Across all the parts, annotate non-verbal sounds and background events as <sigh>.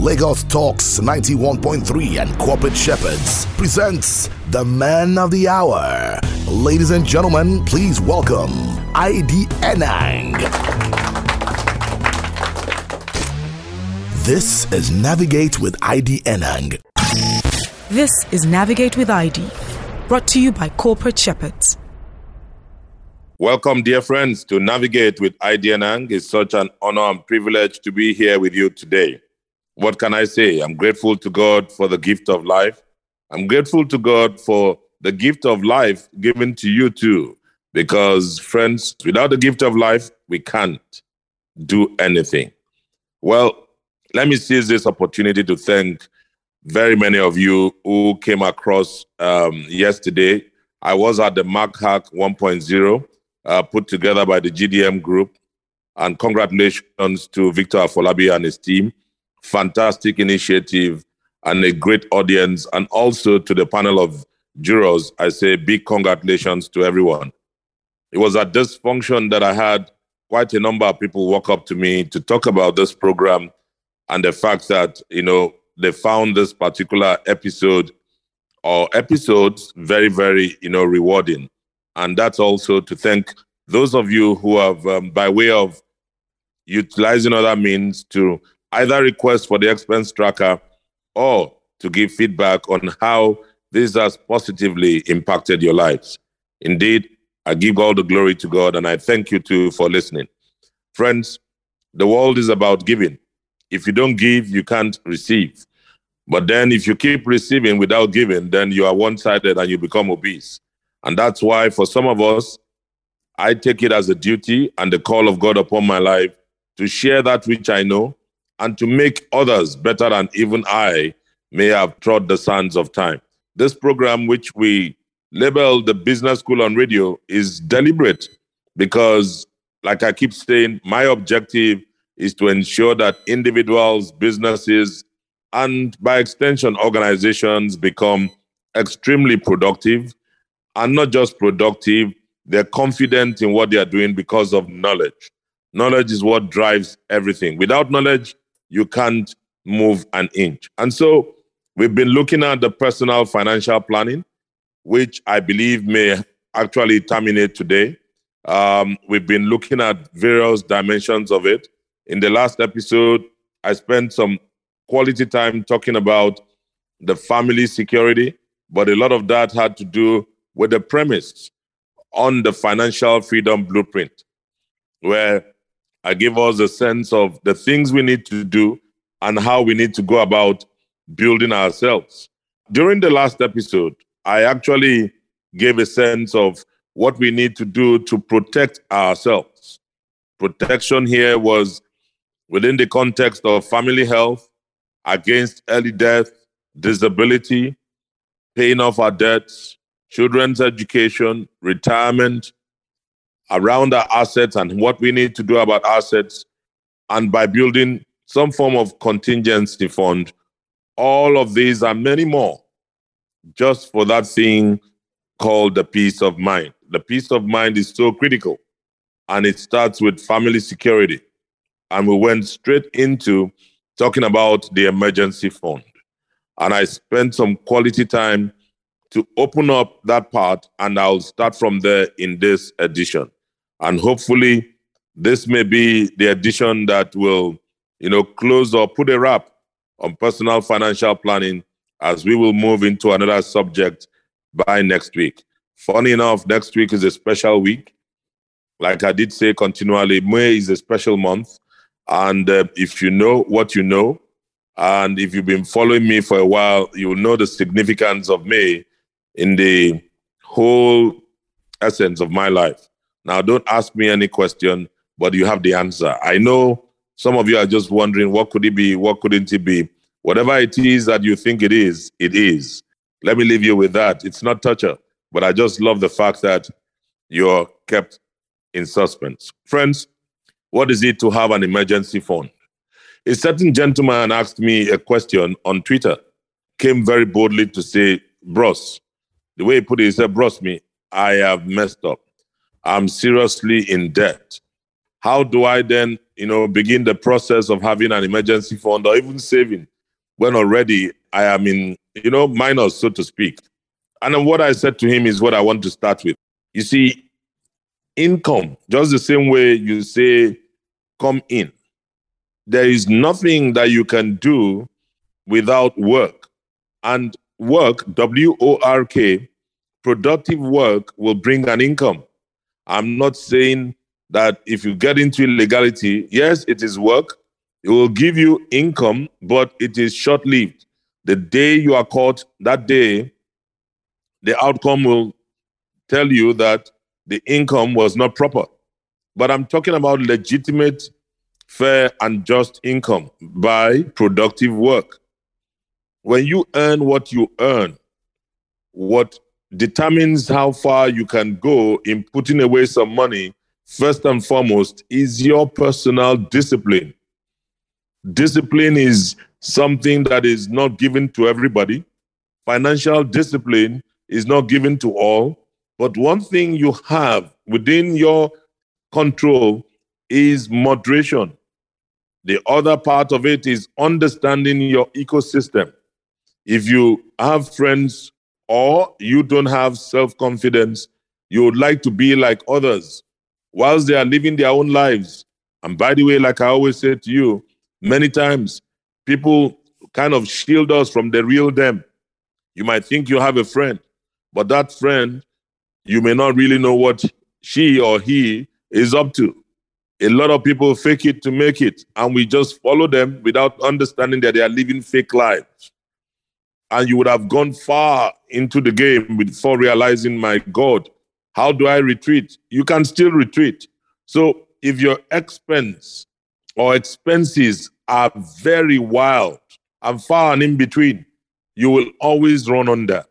Lagos Talks 91.3 and Corporate Shepherds presents the man of the hour. Ladies and gentlemen, please welcome ID Enang. This is Navigate with ID Enang. This is Navigate with ID, brought to you by Corporate Shepherds. Welcome, dear friends, to Navigate with ID Enang. It's such an honor and privilege to be here with you today. What can I say? I'm grateful to God for the gift of life. I'm grateful to God for the gift of life given to you too. Because, friends, without the gift of life, we can't do anything. Well, let me seize this opportunity to thank very many of you who came across um, yesterday. I was at the Mark Hack 1.0 uh, put together by the GDM group. And congratulations to Victor Afolabi and his team. Fantastic initiative and a great audience. And also to the panel of jurors, I say big congratulations to everyone. It was at this function that I had quite a number of people walk up to me to talk about this program and the fact that, you know, they found this particular episode or episodes very, very, you know, rewarding. And that's also to thank those of you who have, um, by way of utilizing other means, to either request for the expense tracker or to give feedback on how this has positively impacted your lives. Indeed, I give all the glory to God and I thank you too for listening. Friends, the world is about giving. If you don't give, you can't receive. But then if you keep receiving without giving, then you are one sided and you become obese. And that's why for some of us, I take it as a duty and the call of God upon my life to share that which I know and to make others better than even I may have trod the sands of time. This program, which we label the Business School on Radio, is deliberate because, like I keep saying, my objective is to ensure that individuals, businesses, and by extension, organizations become extremely productive and not just productive, they're confident in what they are doing because of knowledge. Knowledge is what drives everything. Without knowledge, you can't move an inch. And so we've been looking at the personal financial planning, which I believe may actually terminate today. Um, we've been looking at various dimensions of it. In the last episode, I spent some quality time talking about the family security, but a lot of that had to do with the premise on the financial freedom blueprint, where I give us a sense of the things we need to do and how we need to go about building ourselves. During the last episode, I actually gave a sense of what we need to do to protect ourselves. Protection here was within the context of family health, against early death, disability, paying off our debts, children's education, retirement, around our assets and what we need to do about assets, and by building some form of contingency fund. All of these and many more, just for that thing called the peace of mind. The peace of mind is so critical, and it starts with family security. And we went straight into talking about the emergency fund. And I spent some quality time to open up that part, and I'll start from there in this edition. And hopefully, this may be the addition that will, you know, close or put a wrap on personal financial planning as we will move into another subject by next week. Funny enough, next week is a special week. Like I did say continually, May is a special month. And uh, if you know what you know, and if you've been following me for a while, you'll know the significance of May in the whole essence of my life. Now, don't ask me any question, but you have the answer. I know some of you are just wondering what could it be? What couldn't it be? Whatever it is that you think it is, it is. Let me leave you with that. It's not toucher, but I just love the fact that you're kept in suspense. Friends, what is it to have an emergency fund? A certain gentleman asked me a question on Twitter, came very boldly to say, Bros, the way he put it, he said, Bros, me, I have messed up. I'm seriously in debt. How do I then you know, begin the process of having an emergency fund or even saving when already I am in, you know, minus, so to speak. And then what I said to him is what I want to start with. You see, income, just the same way you say, come in, there is nothing that you can do without work. And work, W O R K, productive work will bring an income. I'm not saying that if you get into illegality, yes, it is work. It will give you income, but it is short lived. The day you are caught, that day, the outcome will tell you that the income was not proper. But I'm talking about legitimate, fair, and just income by productive work. When you earn what you earn, what determines how far you can go in putting away some money, first and foremost, is your personal discipline. Discipline is something that is not given to everybody. Financial discipline is not given to all. But one thing you have within your control is moderation. The other part of it is understanding your ecosystem. If you have friends or you don't have self confidence, you would like to be like others whilst they are living their own lives. And by the way, like I always say to you, many times people kind of shield us from the real them. You might think you have a friend, but that friend, you may not really know what she or he is up to. A lot of people fake it to make it, and we just follow them without understanding that they are living fake lives. And you would have gone far into the game before realizing, my God, how do I retreat? You can still retreat. So if your expense or expenses are very wild and far and in between, you will always run under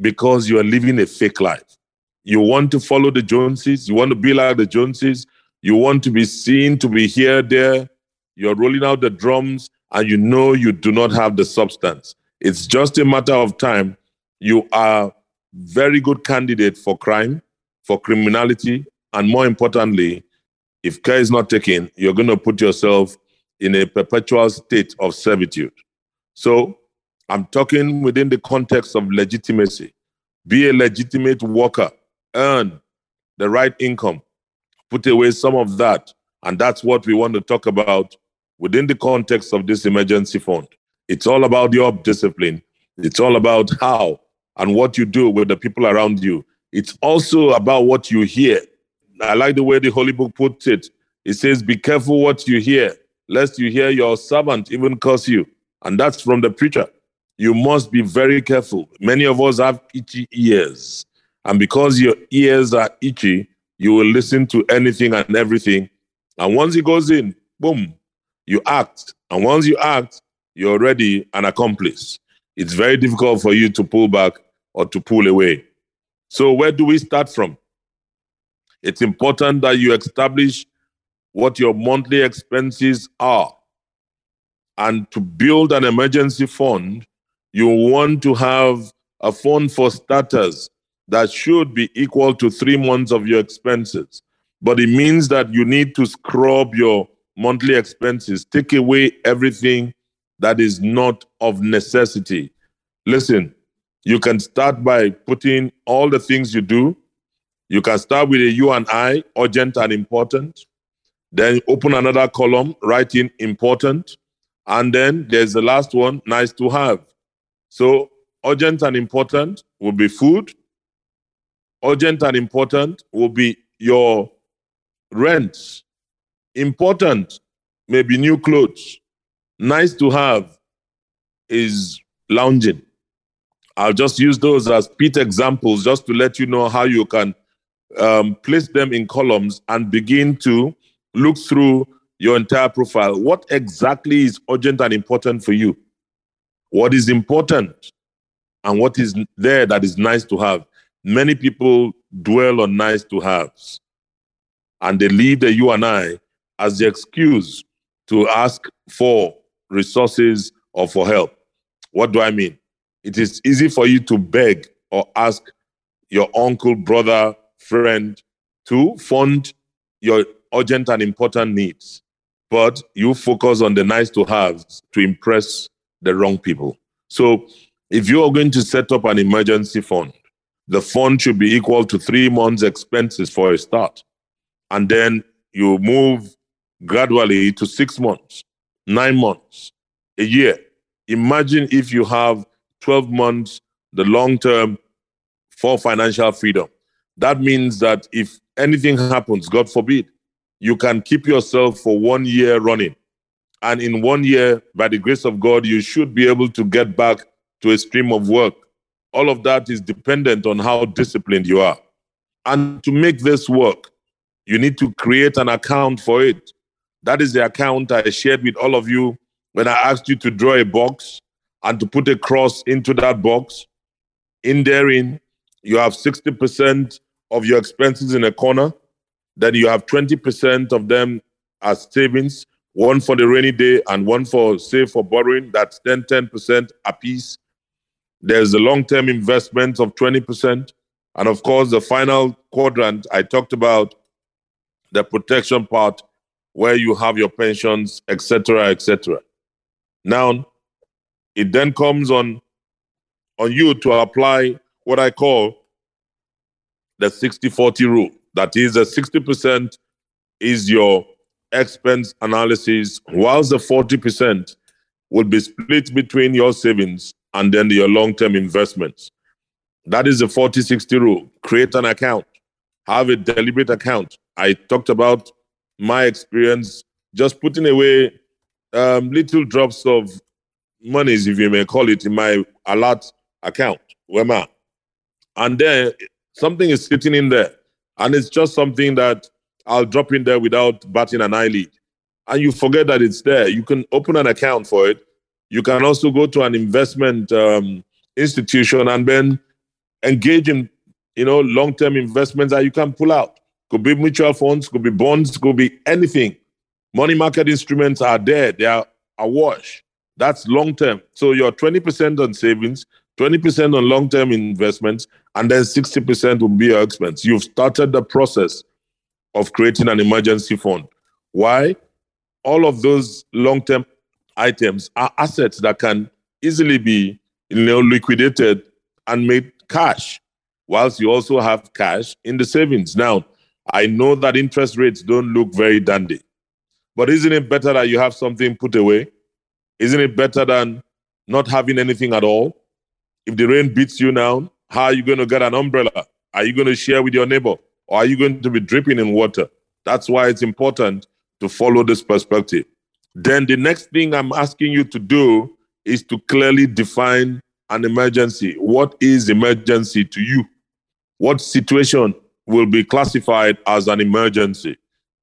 because you are living a fake life. You want to follow the Joneses, you want to be like the Joneses, you want to be seen to be here, there. You're rolling out the drums, and you know you do not have the substance. It's just a matter of time. You are very good candidate for crime, for criminality, and more importantly, if care is not taken, you're going to put yourself in a perpetual state of servitude. So I'm talking within the context of legitimacy. Be a legitimate worker, earn the right income, put away some of that. And that's what we want to talk about within the context of this emergency fund. It's all about your discipline. It's all about how and what you do with the people around you. It's also about what you hear. I like the way the Holy Book puts it. It says, Be careful what you hear, lest you hear your servant even curse you. And that's from the preacher you must be very careful. Many of us have itchy ears. And because your ears are itchy, you will listen to anything and everything. And once it goes in, boom, you act. And once you act, you're already an accomplice. It's very difficult for you to pull back or to pull away. So, where do we start from? It's important that you establish what your monthly expenses are. And to build an emergency fund, you want to have a fund for starters that should be equal to three months of your expenses. But it means that you need to scrub your monthly expenses, take away everything that is not of necessity. Listen, you can start by putting all the things you do. You can start with a you and I, urgent and important. Then open another column, write in important. And then there's the last one, nice to have. So urgent and important will be food. Urgent and important will be your rent. Important may be new clothes. Nice to have is lounging. I'll just use those as pit examples just to let you know how you can um, place them in columns and begin to look through your entire profile. What exactly is urgent and important for you? what is important and what is there that is nice to have. Many people dwell on nice to haves and they leave the you and I as the excuse to ask for resources or for help. What do I mean? It is easy for you to beg or ask your uncle, brother, friend to fund your urgent and important needs. but you focus on the nice to haves to impress the wrong people. So if you are going to set up an emergency fund, the fund should be equal to three months' expenses for a start. And then you move gradually to six months, nine months, a year. Imagine if you have 12 months, the long term for financial freedom. That means that if anything happens, God forbid, you can keep yourself for one year running. And in one year, by the grace of God, you should be able to get back to a stream of work. All of that is dependent on how disciplined you are. And to make this work, you need to create an account for it. That is the account I shared with all of you when I asked you to draw a box and to put a cross into that box. In therein, you have 60% of your expenses in a corner. Then you have 20% of them as savings, one for the rainy day and one for save for borrowing. That's 10, 10% apiece. There's the long term investments of 20%. And of course, the final quadrant I talked about, the protection part, where you have your pensions, etc., etc. Now, it then comes on on you to apply what I call the 60-40 rule. That is, the 60% is your expense analysis, whilst the 40% will be split between your savings and then your long-term investments. That is the 40-60 rule. Create an account. Have a deliberate account. I talked about my experience just putting away um, little drops of monies, if you may call it, in my ALAT account, Wema. And then something is sitting in there. And it's just something that I'll drop in there without batting an eyelid. And you forget that it's there. You can open an account for it. You can also go to an investment um, institution and then engage in, you know, long-term investments that you can pull out. Could be mutual funds, could be bonds, could be anything. Money market instruments are there. They are awash. That's long term. So you're 20% on savings, 20% on long term investments, and then 60% will be your expense. You've started the process of creating an emergency fund. Why? All of those long term items are assets that can easily be you know, liquidated and made cash, whilst you also have cash in the savings. Now, I know that interest rates don't look very dandy, but isn't it better that you have something put away? Isn't it better than not having anything at all? If the rain beats you now, how are you going to get an umbrella? Are you going to share with your neighbor? Or are you going to be dripping in water? That's why it's important to follow this perspective. Then the next thing I'm asking you to do is to clearly define an emergency. What is emergency to you? What situation will be classified as an emergency?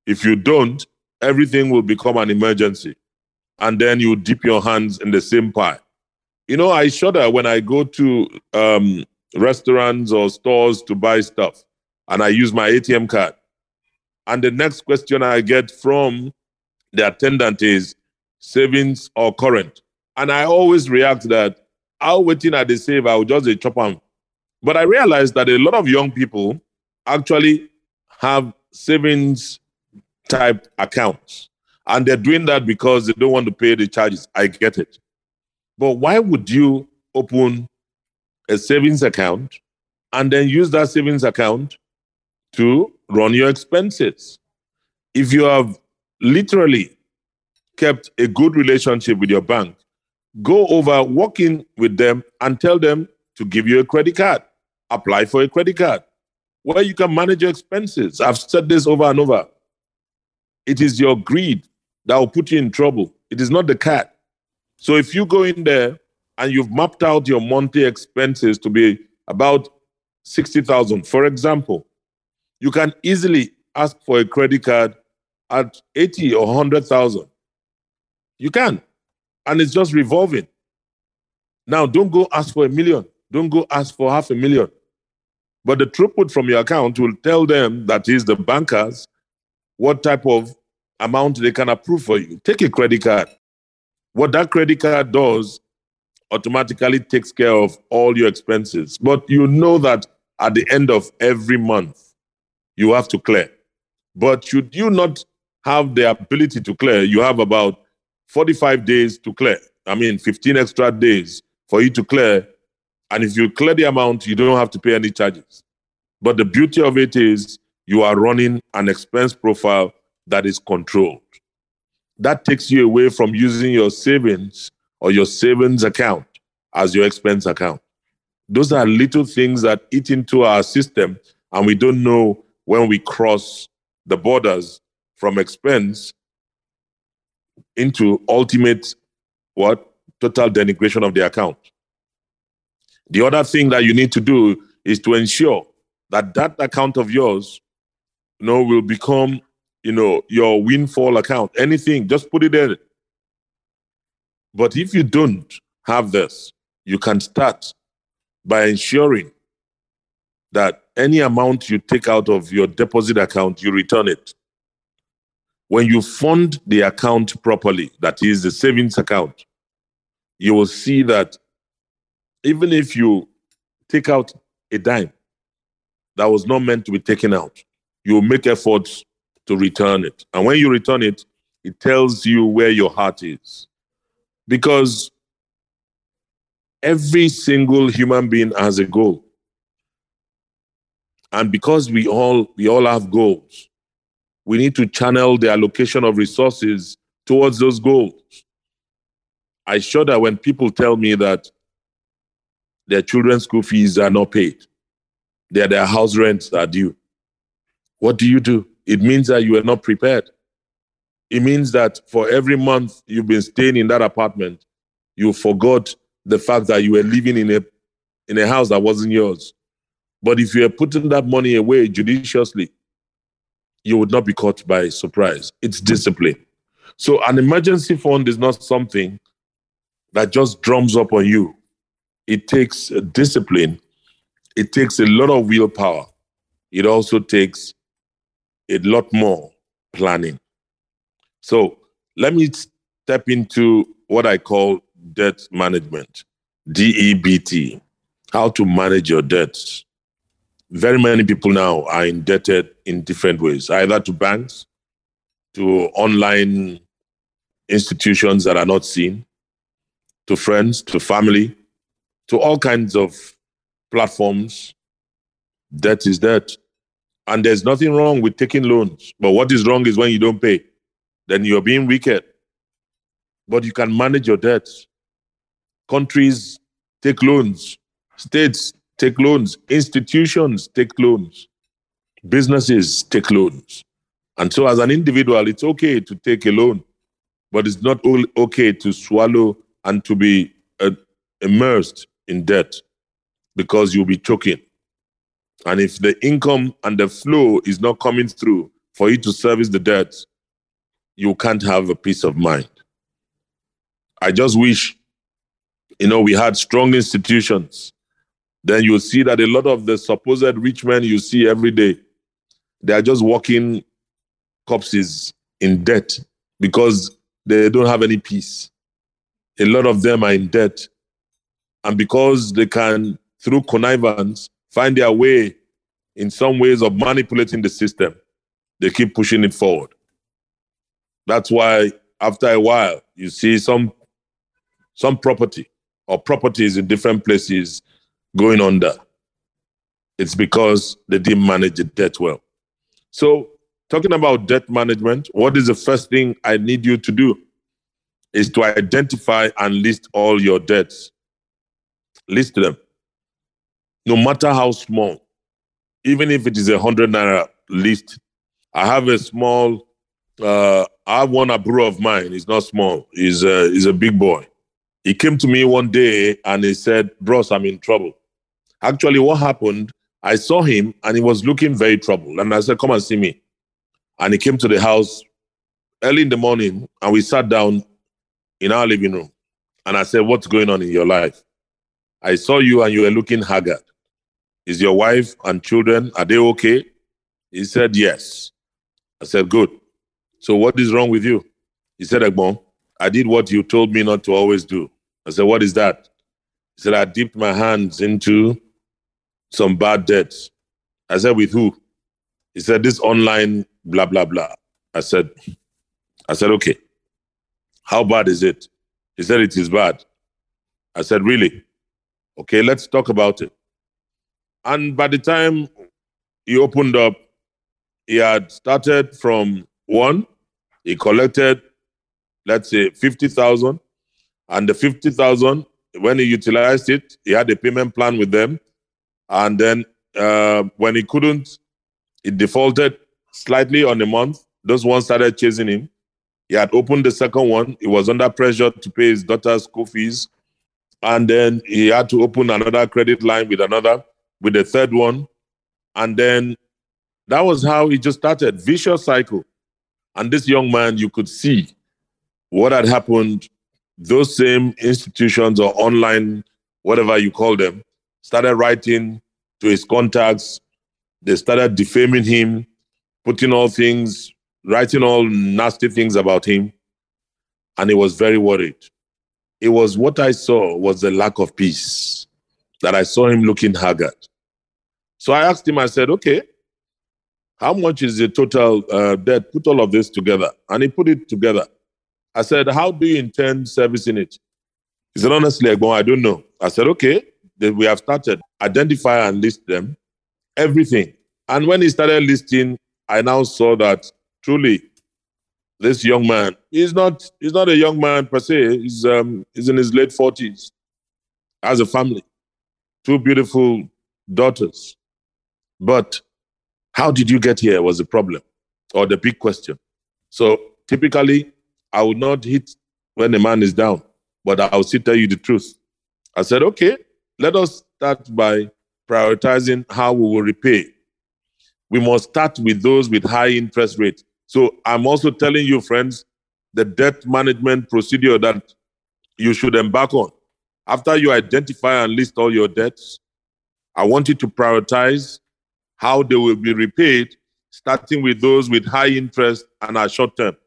If you don't, everything will become an emergency. And then you dip your hands in the same pie. You know, I shudder when I go to um, restaurants or stores to buy stuff and I use my ATM card. And the next question I get from the attendant is savings or current. And I always react that I'll waiting at the save, I'll just a chop on. But I realized that a lot of young people actually have savings type accounts. And they're doing that because they don't want to pay the charges. I get it. But why would you open a savings account and then use that savings account to run your expenses? If you have literally kept a good relationship with your bank, go over, walk in with them, and tell them to give you a credit card. Apply for a credit card where you can manage your expenses. I've said this over and over. It is your greed that will put you in trouble. It is not the cat. So if you go in there and you've mapped out your monthly expenses to be about 60,000, for example, you can easily ask for a credit card at 80 or 100,000. You can. And it's just revolving. Now, don't go ask for a million. Don't go ask for half a million. But the throughput from your account will tell them, that is the bankers, what type of amount they can approve for you. Take a credit card. What that credit card does automatically takes care of all your expenses. But you know that at the end of every month, you have to clear. But should you not have the ability to clear, you have about 45 days to clear. I mean, 15 extra days for you to clear. And if you clear the amount, you don't have to pay any charges. But the beauty of it is you are running an expense profile that is controlled. That takes you away from using your savings or your savings account as your expense account. Those are little things that eat into our system, and we don't know when we cross the borders from expense into ultimate what total denigration of the account. The other thing that you need to do is to ensure that that account of yours, you know, will become, you know, your windfall account. Anything, just put it there. But if you don't have this, you can start by ensuring that any amount you take out of your deposit account, you return it. When you fund the account properly, that is the savings account, you will see that even if you take out a dime that was not meant to be taken out, you make efforts to return it. And when you return it, it tells you where your heart is. Because every single human being has a goal. And because we all we all have goals, we need to channel the allocation of resources towards those goals. I shudder when people tell me that their children's school fees are not paid. Their, their house rents are due. What do you do? It means that you are not prepared. It means that for every month you've been staying in that apartment, you forgot the fact that you were living in a in a house that wasn't yours. But if you are putting that money away judiciously, you would not be caught by surprise. It's discipline. So an emergency fund is not something that just drums up on you. It takes discipline. It takes a lot of willpower. It also takes a lot more planning. So let me step into what I call debt management, DEBT, how to manage your debts very many people now are indebted in different ways, either to banks, to online institutions that are not seen, to friends, to family, to all kinds of platforms. Debt is debt. And there's nothing wrong with taking loans. But what is wrong is when you don't pay, then you're being wicked. But you can manage your debts. Countries take loans, states take loans, institutions take loans, businesses take loans. And so, as an individual, it's okay to take a loan, but it's not okay to swallow and to be uh, immersed in debt because you'll be choking. And if the income and the flow is not coming through for you to service the debt, you can't have a peace of mind. I just wish, you know, we had strong institutions then you'll see that a lot of the supposed rich men you see every day, they are just walking corpses in debt because they don't have any peace. A lot of them are in debt. And because they can, through connivance, find their way in some ways of manipulating the system, they keep pushing it forward. That's why after a while, you see some some property or properties in different places going under. It's because they didn't manage the debt well. So, talking about debt management, what is the first thing I need you to do? Is to identify and list all your debts. List them. No matter how small, even if it is a hundred naira list. I have a small, uh, I have one abro of mine. He's not small. He's a, he's a big boy. He came to me one day and he said, Bros, I'm in trouble. Actually, what happened, I saw him and he was looking very troubled. And I said, Come and see me. And he came to the house early in the morning and we sat down in our living room. And I said, What's going on in your life? I saw you and you were looking haggard. Is your wife and children, are they okay? He said, Yes. I said, Good. So what is wrong with you? He said, Egbon, I did what you told me not to always do. I said, What is that? He said, I dipped my hands into some bad debts. I said, with who? He said, this online blah, blah, blah. I said, I said, okay. How bad is it? He said, it is bad. I said, really? Okay, let's talk about it. And by the time he opened up, he had started from one, he collected, let's say, 50,000. And the 50,000, when he utilized it, he had a payment plan with them. And then uh, when he couldn't, he defaulted slightly on a month. Those ones started chasing him. He had opened the second one. He was under pressure to pay his daughter's school fees. And then he had to open another credit line with another, with the third one. And then that was how he just started. Vicious cycle. And this young man, you could see what had happened. Those same institutions or online, whatever you call them, started writing to his contacts. They started defaming him, putting all things, writing all nasty things about him. And he was very worried. It was what I saw was the lack of peace, that I saw him looking haggard. So I asked him, I said, okay, how much is the total uh, debt? Put all of this together. And he put it together. I said, how do you intend servicing it? He said, honestly, I don't know. I said, okay, we have started. Identify and list them, everything. And when he started listing, I now saw that truly this young man, he's not, he's not a young man per se. He's, um, he's in his late 40s, has a family, two beautiful daughters. But how did you get here was the problem or the big question. So typically, I would not hit when a man is down, but I will still tell you the truth. I said, okay, let us start by prioritizing how we will repay. We must start with those with high interest rates. So I'm also telling you, friends, the debt management procedure that you should embark on. After you identify and list all your debts, I want you to prioritize how they will be repaid, starting with those with high interest and are short term.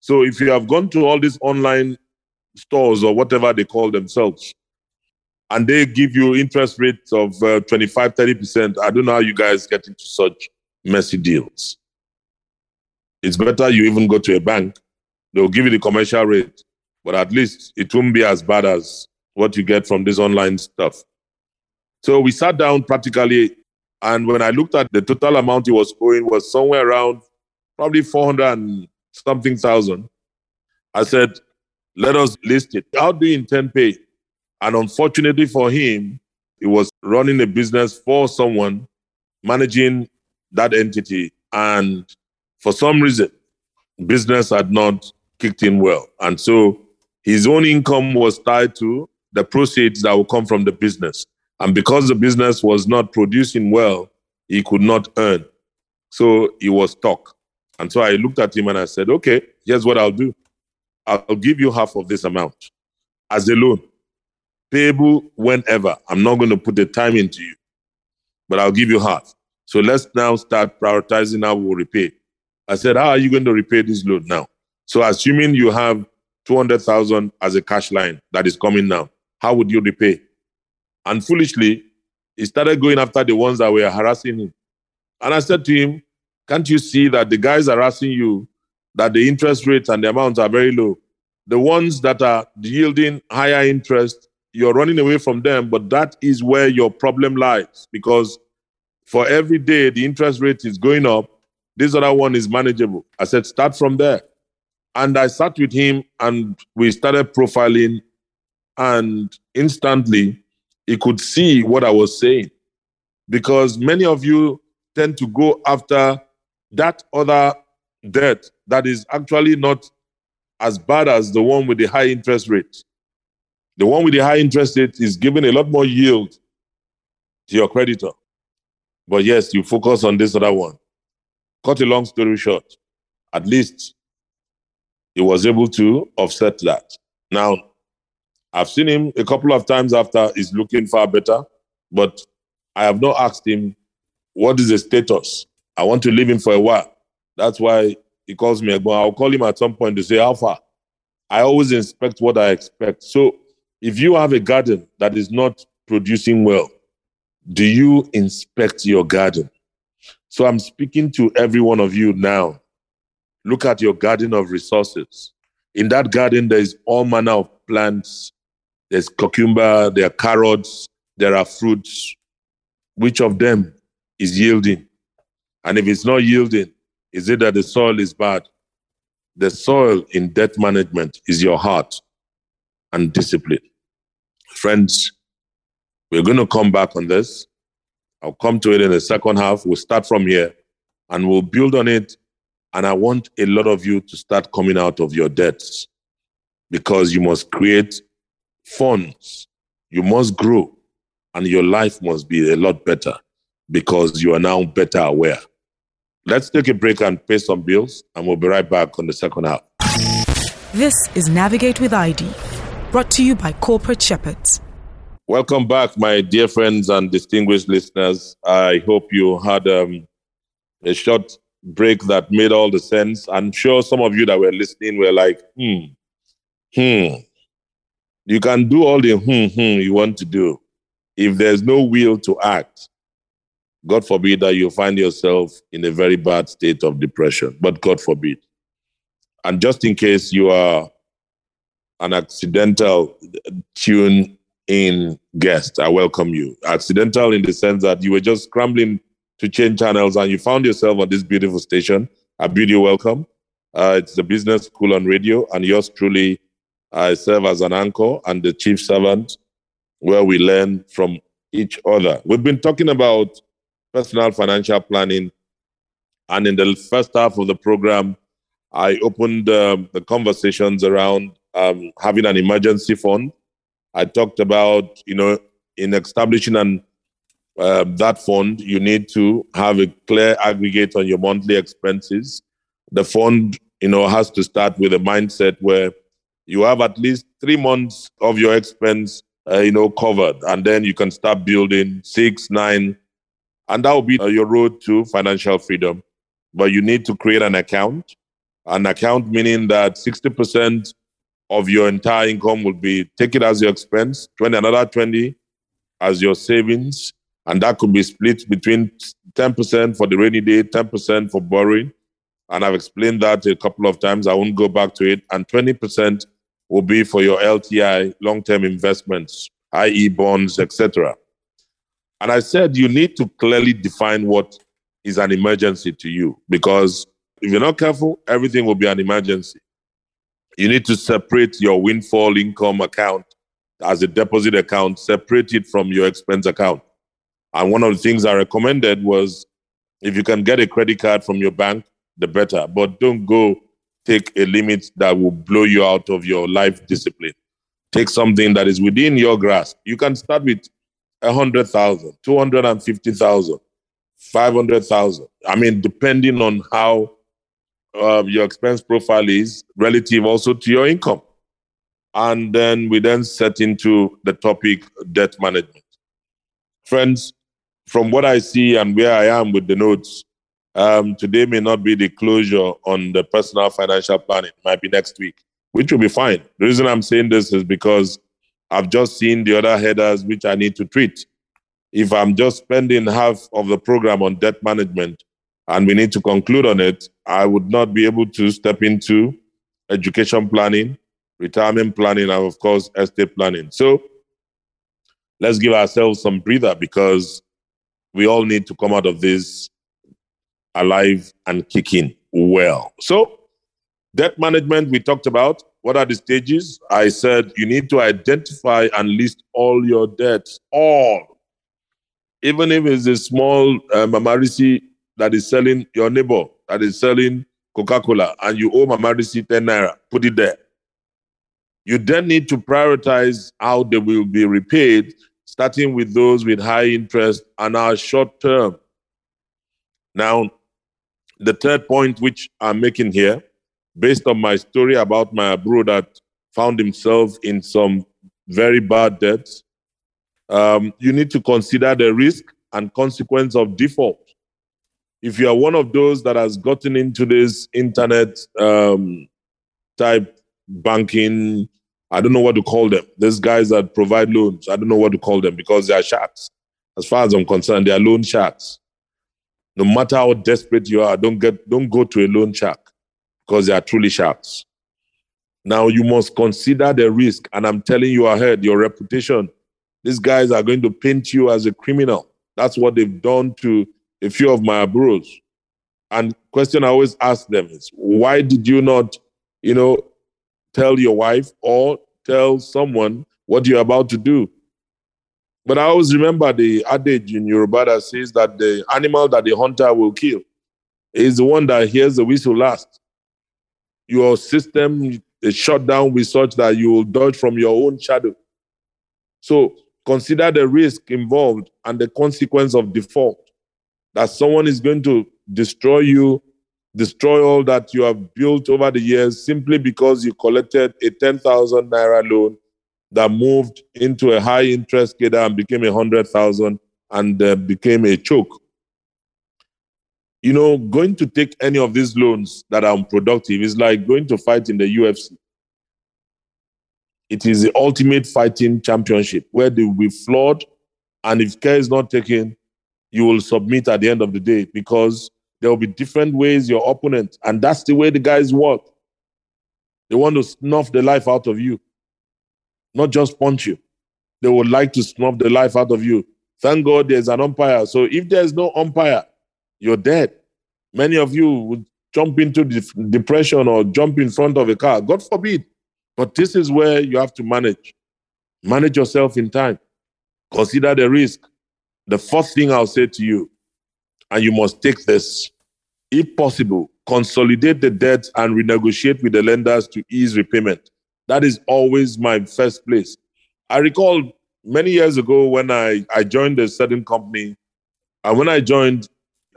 So if you have gone to all these online stores or whatever they call themselves, and they give you interest rates of uh, 25, 30%, I don't know how you guys get into such messy deals. It's better you even go to a bank. They'll give you the commercial rate, but at least it won't be as bad as what you get from this online stuff. So we sat down practically and when I looked at the total amount he was owing was somewhere around probably 400 and something thousand. I said, let us list it. How do you intend pay? And unfortunately for him, he was running a business for someone, managing that entity. And for some reason, business had not kicked in well. And so his own income was tied to the proceeds that would come from the business. And because the business was not producing well, he could not earn. So he was stuck. And so I looked at him and I said, okay, here's what I'll do. I'll give you half of this amount as a loan, payable whenever. I'm not going to put the time into you, but I'll give you half. So let's now start prioritizing how we'll repay. I said, how are you going to repay this loan now? So assuming you have 200,000 as a cash line that is coming now, how would you repay? And foolishly, he started going after the ones that were harassing him. And I said to him, Can't you see that the guys harassing you, that the interest rates and the amounts are very low? The ones that are yielding higher interest, you're running away from them, but that is where your problem lies because for every day the interest rate is going up, this other one is manageable. I said, start from there. And I sat with him and we started profiling, and instantly he could see what I was saying. Because many of you tend to go after that other debt that is actually not as bad as the one with the high interest rate. The one with the high interest rate is giving a lot more yield to your creditor. But yes, you focus on this other one. Cut a long story short, at least he was able to offset that. Now, I've seen him a couple of times after he's looking far better, but I have not asked him what is the status. I want to leave him for a while. That's why he calls me. I'll call him at some point to say how far. I always inspect what I expect. So if you have a garden that is not producing well, do you inspect your garden? So I'm speaking to every one of you now. look at your garden of resources. In that garden, there is all manner of plants. There's cucumber, there are carrots, there are fruits. Which of them is yielding? And if it's not yielding, is it that the soil is bad? The soil in debt management is your heart and discipline. Friends, we're going to come back on this. I'll come to it in the second half. We'll start from here and we'll build on it. And I want a lot of you to start coming out of your debts because you must create funds. You must grow and your life must be a lot better because you are now better aware. Let's take a break and pay some bills, and we'll be right back on the second half. This is Navigate with ID, brought to you by Corporate Shepherds. Welcome back, my dear friends and distinguished listeners. I hope you had um, a short break that made all the sense. I'm sure some of you that were listening were like, hmm, hmm. You can do all the hmm, hmm you want to do. If there's no will to act, God forbid that you find yourself in a very bad state of depression, but God forbid. And just in case you are an accidental tune in guest, I welcome you. Accidental in the sense that you were just scrambling to change channels and you found yourself on this beautiful station. I bid you welcome. Uh, it's the Business School on Radio, and yours truly, I serve as an anchor and the chief servant where we learn from each other. We've been talking about personal financial planning. And in the first half of the program, I opened um, the conversations around um, having an emergency fund. I talked about, you know, in establishing an uh, that fund, you need to have a clear aggregate on your monthly expenses. The fund, you know, has to start with a mindset where you have at least three months of your expense, uh, you know, covered, and then you can start building six, nine, and that will be uh, your road to financial freedom. But you need to create an account. An account meaning that 60% of your entire income will be take it as your expense, 20, another 20 as your savings. And that could be split between 10% for the rainy day, 10% for borrowing. And I've explained that a couple of times. I won't go back to it. And 20% will be for your LTI, long-term investments, i.e. bonds, etc. And I said, you need to clearly define what is an emergency to you because if you're not careful, everything will be an emergency. You need to separate your windfall income account as a deposit account, separate it from your expense account. And one of the things I recommended was if you can get a credit card from your bank, the better. But don't go take a limit that will blow you out of your life discipline. Take something that is within your grasp. You can start with 100,000, 250,000, 500,000. I mean, depending on how uh, your expense profile is relative also to your income. And then we then set into the topic debt management. Friends, from what I see and where I am with the notes, um, today may not be the closure on the personal financial planning. It might be next week, which will be fine. The reason I'm saying this is because I've just seen the other headers which I need to treat. If I'm just spending half of the program on debt management and we need to conclude on it, I would not be able to step into education planning, retirement planning, and of course, estate planning. So let's give ourselves some breather because we all need to come out of this alive and kicking well. So, debt management, we talked about. What are the stages? I said you need to identify and list all your debts, all. Even if it's a small uh, Mamarisi that is selling your neighbor, that is selling Coca Cola, and you owe Mamarisi 10 naira, put it there. You then need to prioritize how they will be repaid, starting with those with high interest and are short term. Now, the third point which I'm making here based on my story about my bro that found himself in some very bad debts, um, you need to consider the risk and consequence of default. If you are one of those that has gotten into this internet um, type banking, I don't know what to call them. These guys that provide loans, I don't know what to call them because they are sharks. As far as I'm concerned, they are loan sharks. No matter how desperate you are, don't get don't go to a loan shark because they are truly sharks. Now you must consider the risk, and I'm telling you ahead, your reputation. These guys are going to paint you as a criminal. That's what they've done to a few of my bros. And question I always ask them is, why did you not, you know, tell your wife or tell someone what you're about to do? But I always remember the adage in Yoruba that says that the animal that the hunter will kill is the one that hears the whistle last. Your system is shut down with such that you will dodge from your own shadow. So consider the risk involved and the consequence of default. That someone is going to destroy you, destroy all that you have built over the years simply because you collected a 10,000 naira loan that moved into a high interest kid and became a hundred thousand and uh, became a choke. You know, going to take any of these loans that are unproductive is like going to fight in the UFC. It is the ultimate fighting championship where they will be flawed, and if care is not taken, you will submit at the end of the day because there will be different ways your opponent, and that's the way the guys work. They want to snuff the life out of you not just punch you. They would like to snuff the life out of you. Thank God there's an umpire. So if there's no umpire, you're dead. Many of you would jump into depression or jump in front of a car. God forbid. But this is where you have to manage. Manage yourself in time. Consider the risk. The first thing I'll say to you, and you must take this, if possible, consolidate the debt and renegotiate with the lenders to ease repayment. That is always my first place. I recall many years ago when I, I joined a certain company, and when I joined,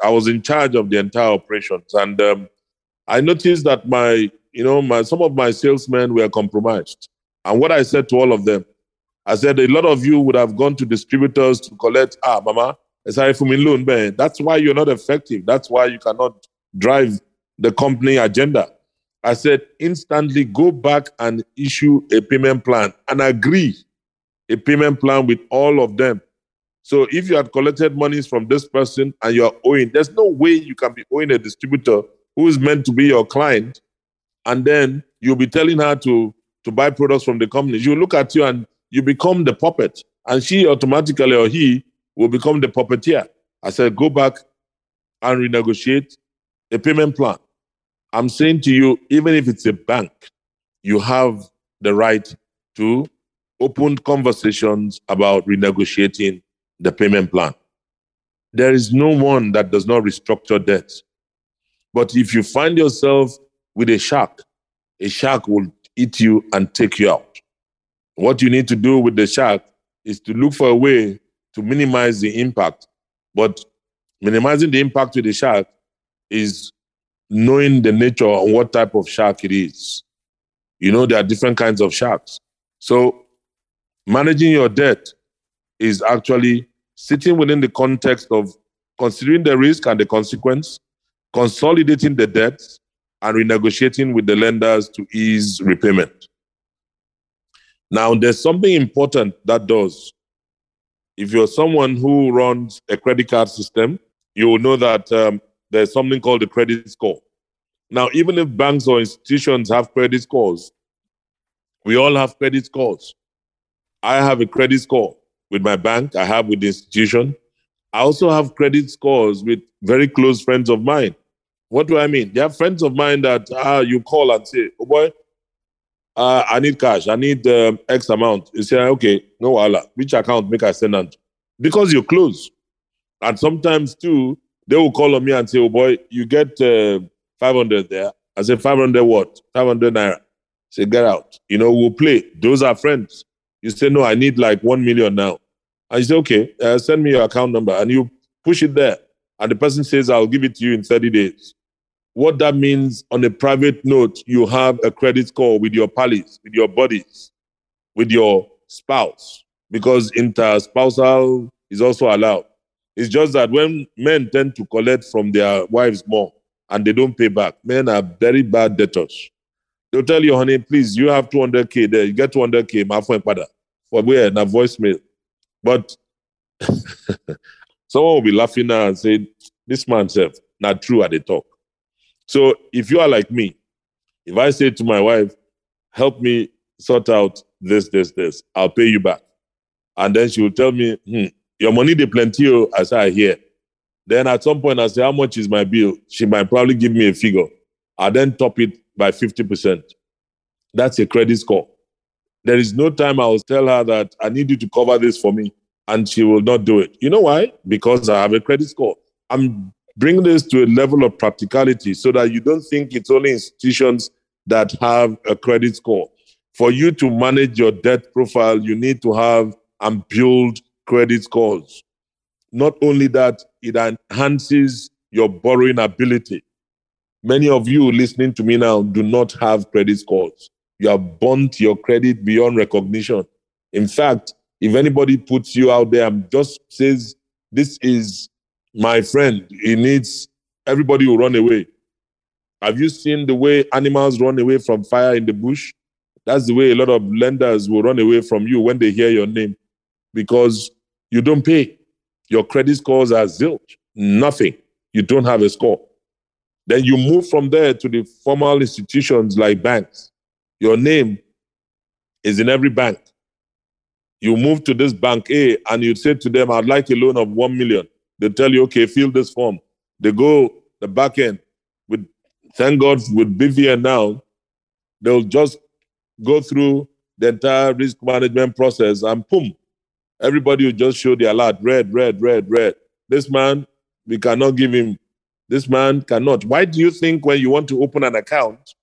I was in charge of the entire operations. And um, I noticed that my, you know, my, some of my salesmen were compromised. And what I said to all of them, I said, a lot of you would have gone to distributors to collect, ah, mama. That's why you're not effective. That's why you cannot drive the company agenda. I said, instantly go back and issue a payment plan and agree a payment plan with all of them. So if you had collected monies from this person and you're owing, there's no way you can be owing a distributor who is meant to be your client, and then you'll be telling her to, to buy products from the company. You look at you and you become the puppet, and she automatically or he will become the puppeteer. I said, go back and renegotiate a payment plan. I'm saying to you, even if it's a bank, you have the right to open conversations about renegotiating the payment plan. There is no one that does not restructure debt. But if you find yourself with a shark, a shark will eat you and take you out. What you need to do with the shark is to look for a way to minimize the impact. But minimizing the impact with the shark is knowing the nature and what type of shark it is. You know, there are different kinds of sharks. So, managing your debt is actually sitting within the context of considering the risk and the consequence, consolidating the debt, and renegotiating with the lenders to ease repayment. Now, there's something important that does. If you're someone who runs a credit card system, you will know that um, there's something called the credit score. Now, even if banks or institutions have credit scores, we all have credit scores. I have a credit score with my bank, I have with the institution. I also have credit scores with very close friends of mine. What do I mean? They are friends of mine that uh, you call and say, oh boy, uh, I need cash. I need um, X amount. You say, okay, no Allah. Which account make I send on? Because you're close. And sometimes too, they will call on me and say, oh boy, you get uh, 500 there. I say, 500 what? 500 naira. Say, get out. You know, we'll play. Those are friends. You say, no, I need like 1 million now. And you say, okay, uh, send me your account number. And you push it there. And the person says, I'll give it to you in 30 days. What that means on a private note, you have a credit score with your pals, with your buddies, with your spouse, because interspousal is also allowed. It's just that when men tend to collect from their wives more and they don't pay back, men are very bad debtors. They'll tell you, honey, please, you have 200K there. You get 200K, my friend, father. For where? Na voicemail. But <laughs> someone will be laughing now and say, this man said, not true at the talk. So if you are like me, If I say to my wife, help me sort out this, this, this, I'll pay you back. And then she will tell me, hmm, your money de plenty, as I hear. Then at some point I say, how much is my bill? She might probably give me a figure. I then top it by 50%. That's a credit score. There is no time I will tell her that I need you to cover this for me and she will not do it. You know why? Because I have a credit score. I'm bringing this to a level of practicality so that you don't think it's only institutions that have a credit score. For you to manage your debt profile, you need to have and build credit scores. Not only that, it enhances your borrowing ability. Many of you listening to me now do not have credit scores. You have burnt your credit beyond recognition. In fact, if anybody puts you out there and just says, This is my friend, he needs, everybody will run away. Have you seen the way animals run away from fire in the bush? That's the way a lot of lenders will run away from you when they hear your name because you don't pay. Your credit scores are zilch, nothing. You don't have a score. Then you move from there to the formal institutions like banks. Your name is in every bank. You move to this bank A and you say to them, I'd like a loan of 1 million. They tell you, okay, fill this form. They go the back end with, thank God, with BVN now, they'll just go through the entire risk management process and boom, everybody will just show the alert, red, red, red, red. This man, we cannot give him, this man cannot. Why do you think when you want to open an account,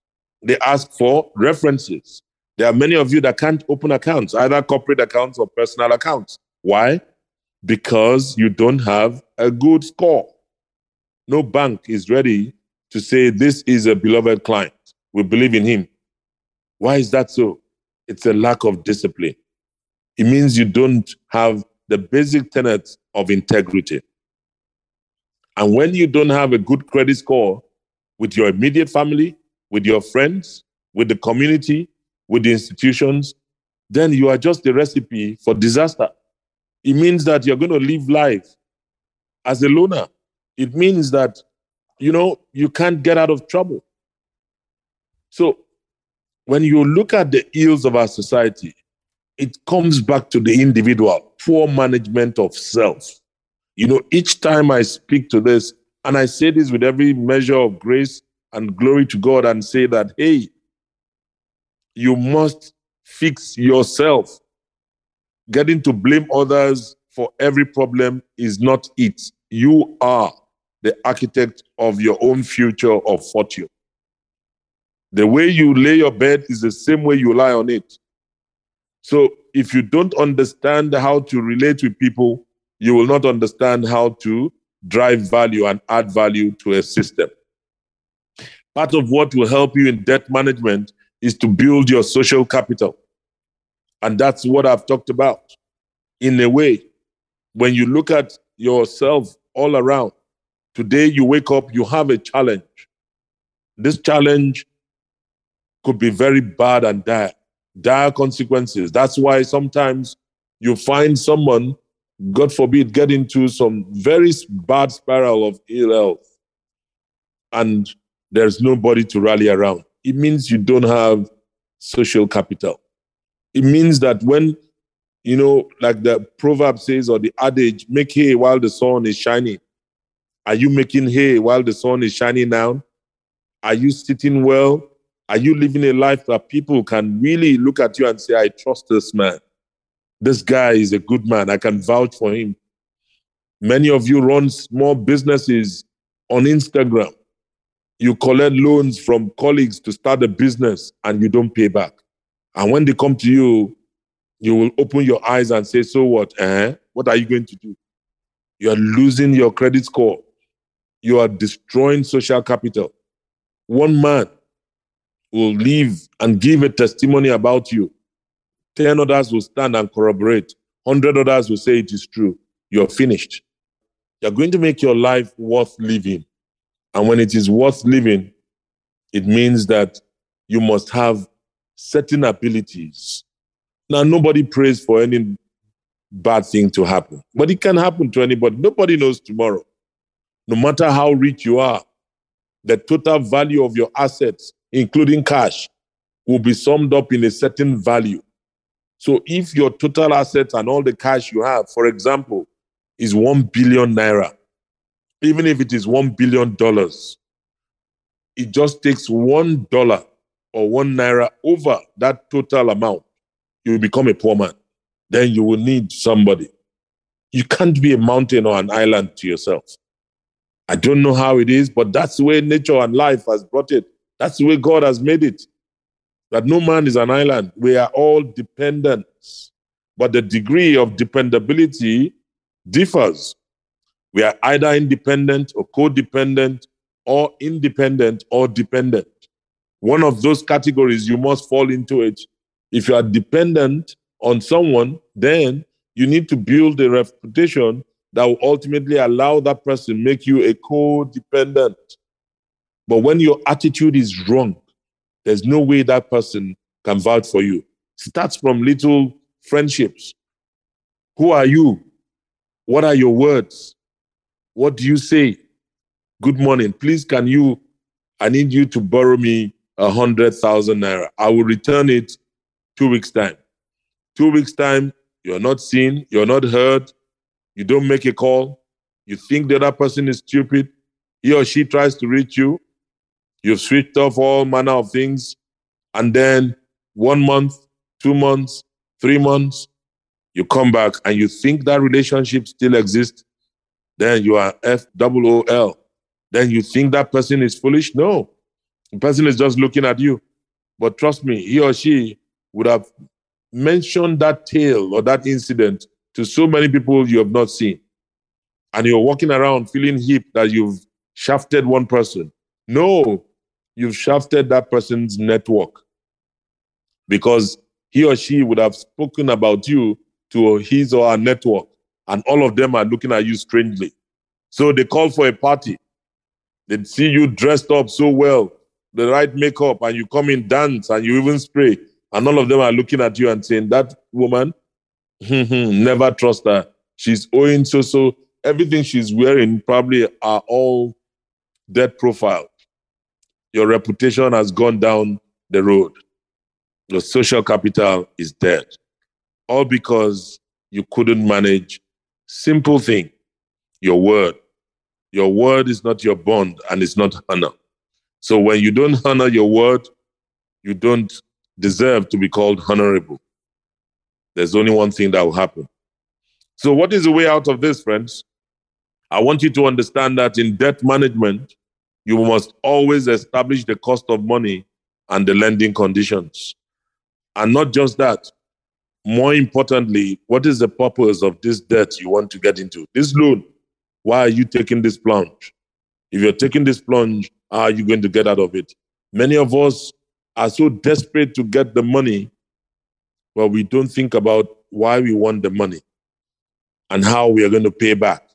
they ask for references? There are many of you that can't open accounts, either corporate accounts or personal accounts. Why? Because you don't have a good score. No bank is ready to say, This is a beloved client. We believe in him. Why is that so? It's a lack of discipline. It means you don't have the basic tenets of integrity. And when you don't have a good credit score with your immediate family, with your friends, with the community, with the institutions, then you are just the recipe for disaster. It means that you're going to live life as a loner. It means that, you know, you can't get out of trouble. So when you look at the ills of our society, it comes back to the individual, poor management of self. You know, each time I speak to this, and I say this with every measure of grace and glory to God, and say that, hey, you must fix yourself. Getting to blame others for every problem is not it. You are the architect of your own future of fortune. The way you lay your bed is the same way you lie on it. So if you don't understand how to relate with people, you will not understand how to drive value and add value to a system. Part of what will help you in debt management is to build your social capital. And that's what I've talked about. In a way, when you look at yourself all around, today you wake up, you have a challenge. This challenge could be very bad and dire, dire consequences. That's why sometimes you find someone, God forbid, get into some very bad spiral of ill health, and there's nobody to rally around it means you don't have social capital. It means that when, you know, like the proverb says or the adage, make hay while the sun is shining. Are you making hay while the sun is shining now? Are you sitting well? Are you living a life that people can really look at you and say, I trust this man? This guy is a good man. I can vouch for him. Many of you run small businesses on Instagram you collect loans from colleagues to start a business and you don't pay back. And when they come to you, you will open your eyes and say, So what? Eh? What are you going to do? You are losing your credit score. You are destroying social capital. One man will leave and give a testimony about you. 10 others will stand and corroborate. 100 others will say it is true. You're finished. You're going to make your life worth living. And when it is worth living, it means that you must have certain abilities. Now, nobody prays for any bad thing to happen, but it can happen to anybody. Nobody knows tomorrow. No matter how rich you are, the total value of your assets including cash, will be summed up in a certain value. So if your total assets and all the cash you have, for example, is 1 billion naira, even if it is $1 billion, it just takes $1 or 1 naira over that total amount. You become a poor man. Then you will need somebody. You can't be a mountain or an island to yourself. I don't know how it is, but that's the way nature and life has brought it. That's the way God has made it. That no man is an island. We are all dependents. But the degree of dependability differs. We are either independent or codependent or independent or dependent. One of those categories, you must fall into it. If you are dependent on someone, then you need to build a reputation that will ultimately allow that person to make you a codependent. But when your attitude is wrong, there's no way that person can vouch for you. Starts from little friendships. Who are you? What are your words? What do you say? Good morning. Please, can you? I need you to borrow me a hundred thousand naira. I will return it two weeks' time. Two weeks' time, you're not seen, you're not heard, you don't make a call, you think the other person is stupid, he or she tries to reach you, you've switched off all manner of things, and then one month, two months, three months, you come back and you think that relationship still exists, then you are F double O L. Then you think that person is foolish? No. The person is just looking at you. But trust me, he or she would have mentioned that tale or that incident to so many people you have not seen. And you're walking around feeling hip that you've shafted one person. No, you've shafted that person's network because he or she would have spoken about you to his or her network, and all of them are looking at you strangely. So they call for a party. They see you dressed up so well, the right makeup, and you come in dance and you even spray, and all of them are looking at you and saying, That woman, <laughs> never trust her. She's owing so so. Everything she's wearing probably are all dead profile. Your reputation has gone down the road. Your social capital is dead all because you couldn't manage simple thing, your word. Your word is not your bond and it's not honor. So when you don't honor your word, you don't deserve to be called honorable. There's only one thing that will happen. So, what is the way out of this, friends? I want you to understand that in debt management, you must always establish the cost of money and the lending conditions. And not just that, more importantly, what is the purpose of this debt you want to get into? This loan, why are you taking this plunge? If you're taking this plunge, are you going to get out of it? Many of us are so desperate to get the money, but we don't think about why we want the money and how we are going to pay back.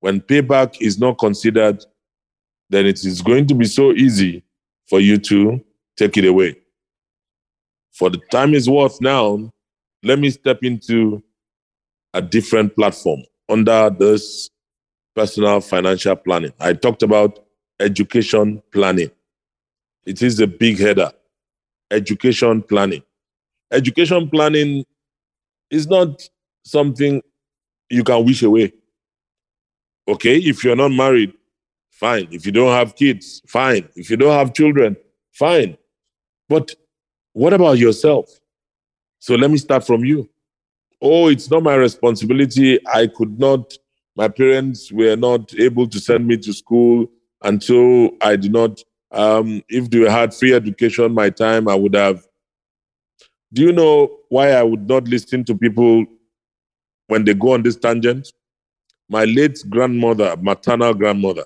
When payback is not considered, then it is going to be so easy for you to take it away. For the time is worth now, let me step into a different platform under this personal financial planning. I talked about education planning. It is a big header. Education planning. Education planning is not something you can wish away. Okay, if you're not married, fine. If you don't have kids, fine. If you don't have children, fine. But what about yourself? So let me start from you. Oh, it's not my responsibility. I could not, my parents were not able to send me to school until I did not. Um, if they had free education my time, I would have. Do you know why I would not listen to people when they go on this tangent? My late grandmother, maternal grandmother,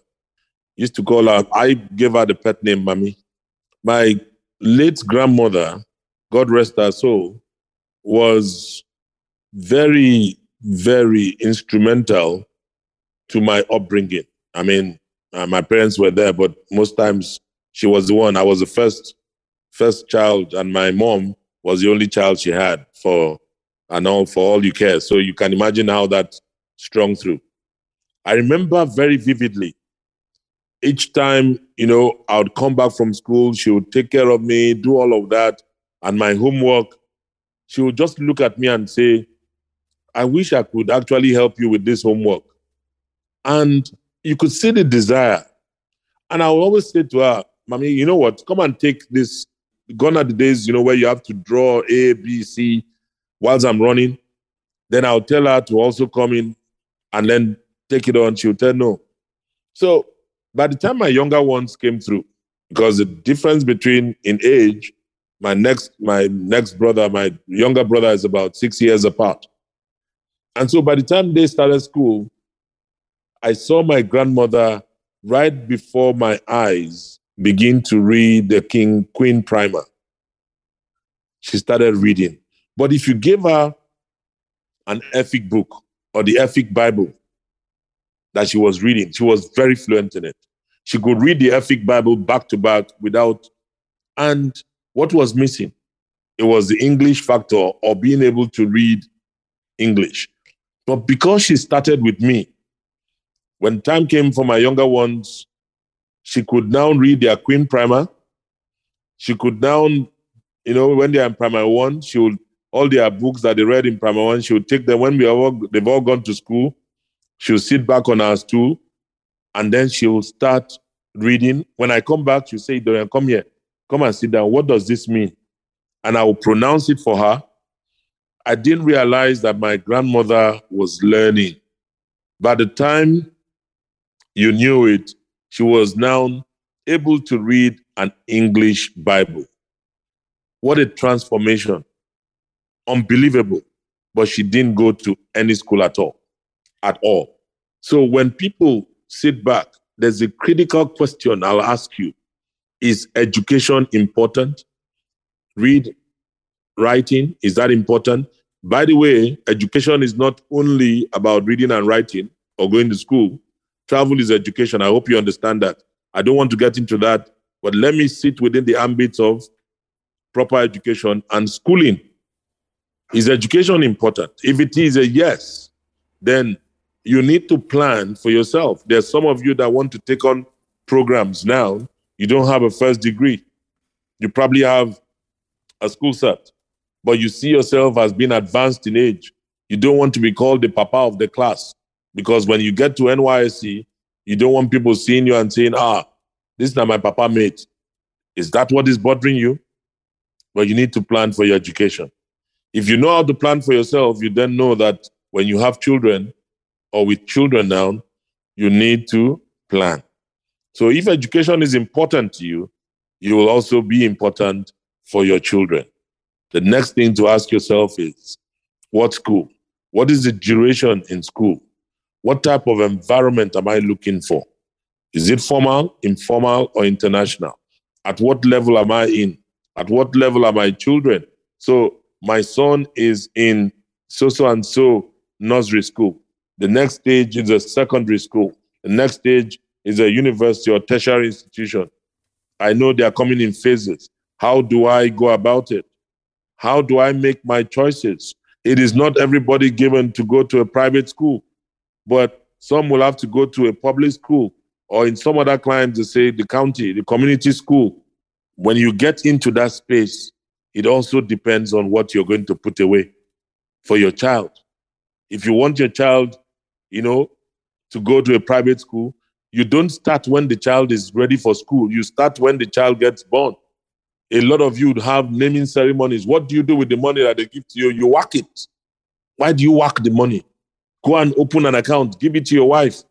used to call her, I gave her the pet name, Mommy. My late grandmother, God rest her soul, was very, very instrumental to my upbringing. I mean, uh, my parents were there, but most times she was the one. I was the first first child, and my mom was the only child she had for and all for all you care. So you can imagine how that strung through. I remember very vividly each time, you know, I would come back from school, she would take care of me, do all of that, and my homework. She would just look at me and say, I wish I could actually help you with this homework. And you could see the desire. And I would always say to her, Mommy, you know what? Come and take this. Gone are the days, you know, where you have to draw A, B, C whilst I'm running. Then I'll tell her to also come in and then take it on. She'll tell no. So by the time my younger ones came through, because the difference between in age, my next my next brother, my younger brother is about six years apart. And so by the time they started school, I saw my grandmother right before my eyes begin to read the King Queen Primer. She started reading. But if you give her an Efik book or the Efik Bible, that she was reading. She was very fluent in it. She could read the Efik Bible back to back without. And what was missing? It was the English factor or being able to read English. But because she started with me, when time came for my younger ones, she could now read their Queen Primer. She could now, you know, when they're in Primary One, she would all their books that they read in Primary One, she would take them when we all they've all gone to school. She'll sit back on her stool and then she'll start reading. When I come back, she'll say, Dorian, come here. Come and sit down. What does this mean? And I will pronounce it for her. I didn't realize that my grandmother was learning. By the time you knew it, she was now able to read an English Bible. What a transformation. Unbelievable. But she didn't go to any school at all at all. So when people sit back, there's a critical question I'll ask you Is education important? Read, writing, is that important? By the way, education is not only about reading and writing or going to school. Travel is education. I hope you understand that. I don't want to get into that, but let me sit within the ambit of proper education and schooling. Is education important? If it is a yes, then you need to plan for yourself. There's some of you that want to take on programs now. You don't have a first degree. You probably have a school cert, but you see yourself as being advanced in age. You don't want to be called the papa of the class because when you get to NYSC, you don't want people seeing you and saying, ah, this is not my papa mate. Is that what is bothering you? Well, you need to plan for your education. If you know how to plan for yourself, you then know that when you have children, or with children now, you need to plan. So if education is important to you, you will also be important for your children. The next thing to ask yourself is what school? What is the duration in school? What type of environment am I looking for? Is it formal, informal, or international? At what level am I in? At what level are my children? So my son is in so so and so nursery school. The next stage is a secondary school. The next stage is a university or tertiary institution. I know they are coming in phases. How do I go about it? How do I make my choices? It is not everybody given to go to a private school, but some will have to go to a public school, or in some other clients, they say the county, the community school. When you get into that space, it also depends on what you're going to put away for your child. If you want your child you know, to go to a private school, you don't start when the child is ready for school. You start when the child gets born. A lot of you have naming ceremonies. What do you do with the money that they give to you? You whack it. Why do you whack the money? Go and open an account. Give it to your wife.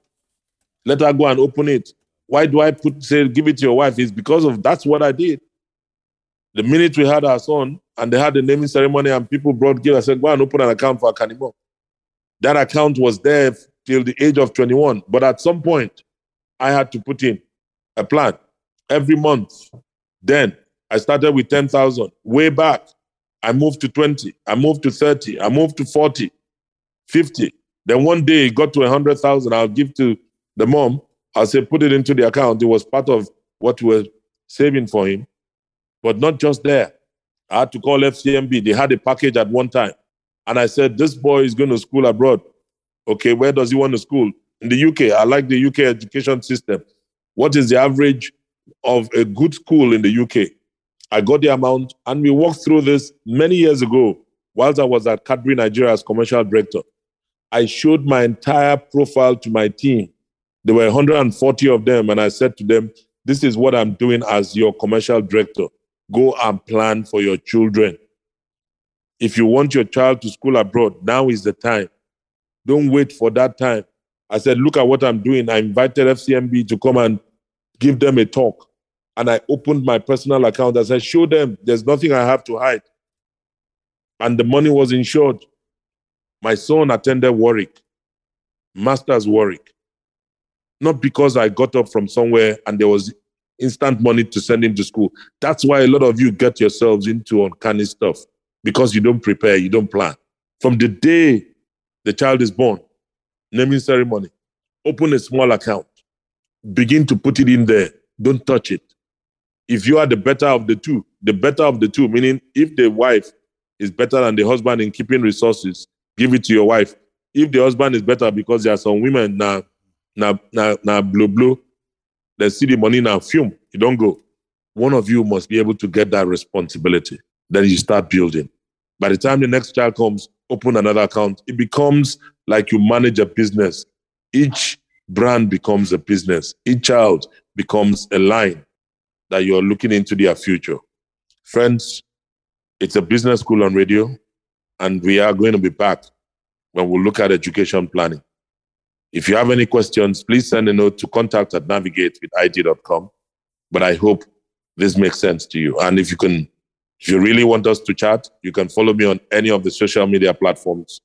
Let her go and open it. Why do I put say give it to your wife? Is because of that's what I did. The minute we had our son and they had the naming ceremony and people brought gifts, I said, go and open an account for Akanimo. That account was there till the age of 21. But at some point, I had to put in a plan every month. Then I started with 10,000. Way back, I moved to 20. I moved to 30. I moved to 40, 50. Then one day it got to 100,000. I'll give to the mom. I'll say, put it into the account. It was part of what we were saving for him. But not just there. I had to call FCMB. They had a package at one time. And I said, this boy is going to school abroad. Okay, where does he want to school? In the UK. I like the UK education system. What is the average of a good school in the UK? I got the amount, and we walked through this many years ago whilst I was at Cadbury Nigeria as commercial director. I showed my entire profile to my team. There were 140 of them, and I said to them, This is what I'm doing as your commercial director. Go and plan for your children. If you want your child to school abroad, now is the time. Don't wait for that time. I said, Look at what I'm doing. I invited FCMB to come and give them a talk. And I opened my personal account. I said, Show them there's nothing I have to hide. And the money was insured. My son attended Warwick, Master's Warwick. Not because I got up from somewhere and there was instant money to send him to school. That's why a lot of you get yourselves into uncanny stuff because you don't prepare, you don't plan. From the day the child is born, naming ceremony, open a small account, begin to put it in there, don't touch it. If you are the better of the two, the better of the two, meaning if the wife is better than the husband in keeping resources, give it to your wife. If the husband is better because there are some women now, now, now, now, blow, blow, they see the money now, fume, you don't go. One of you must be able to get that responsibility. Then you start building. By the time the next child comes, open another account. It becomes like you manage a business. Each brand becomes a business. Each child becomes a line that you're looking into their future. Friends, it's a business school on radio, and we are going to be back when we look at education planning. If you have any questions, please send a note to contact at navigatewithid.com. But I hope this makes sense to you. And if you can, if you really want us to chat, you can follow me on any of the social media platforms.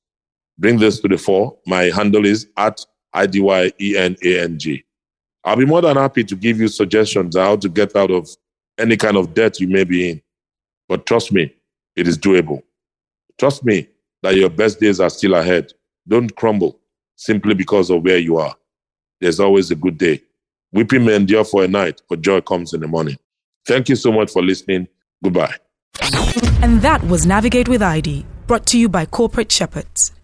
Bring this to the fore. My handle is at IDYENANG. I'll be more than happy to give you suggestions on how to get out of any kind of debt you may be in. But trust me, it is doable. Trust me that your best days are still ahead. Don't crumble simply because of where you are. There's always a good day. Weeping may endure for a night, but joy comes in the morning. Thank you so much for listening. Goodbye. And that was Navigate with ID, brought to you by Corporate Shepherds.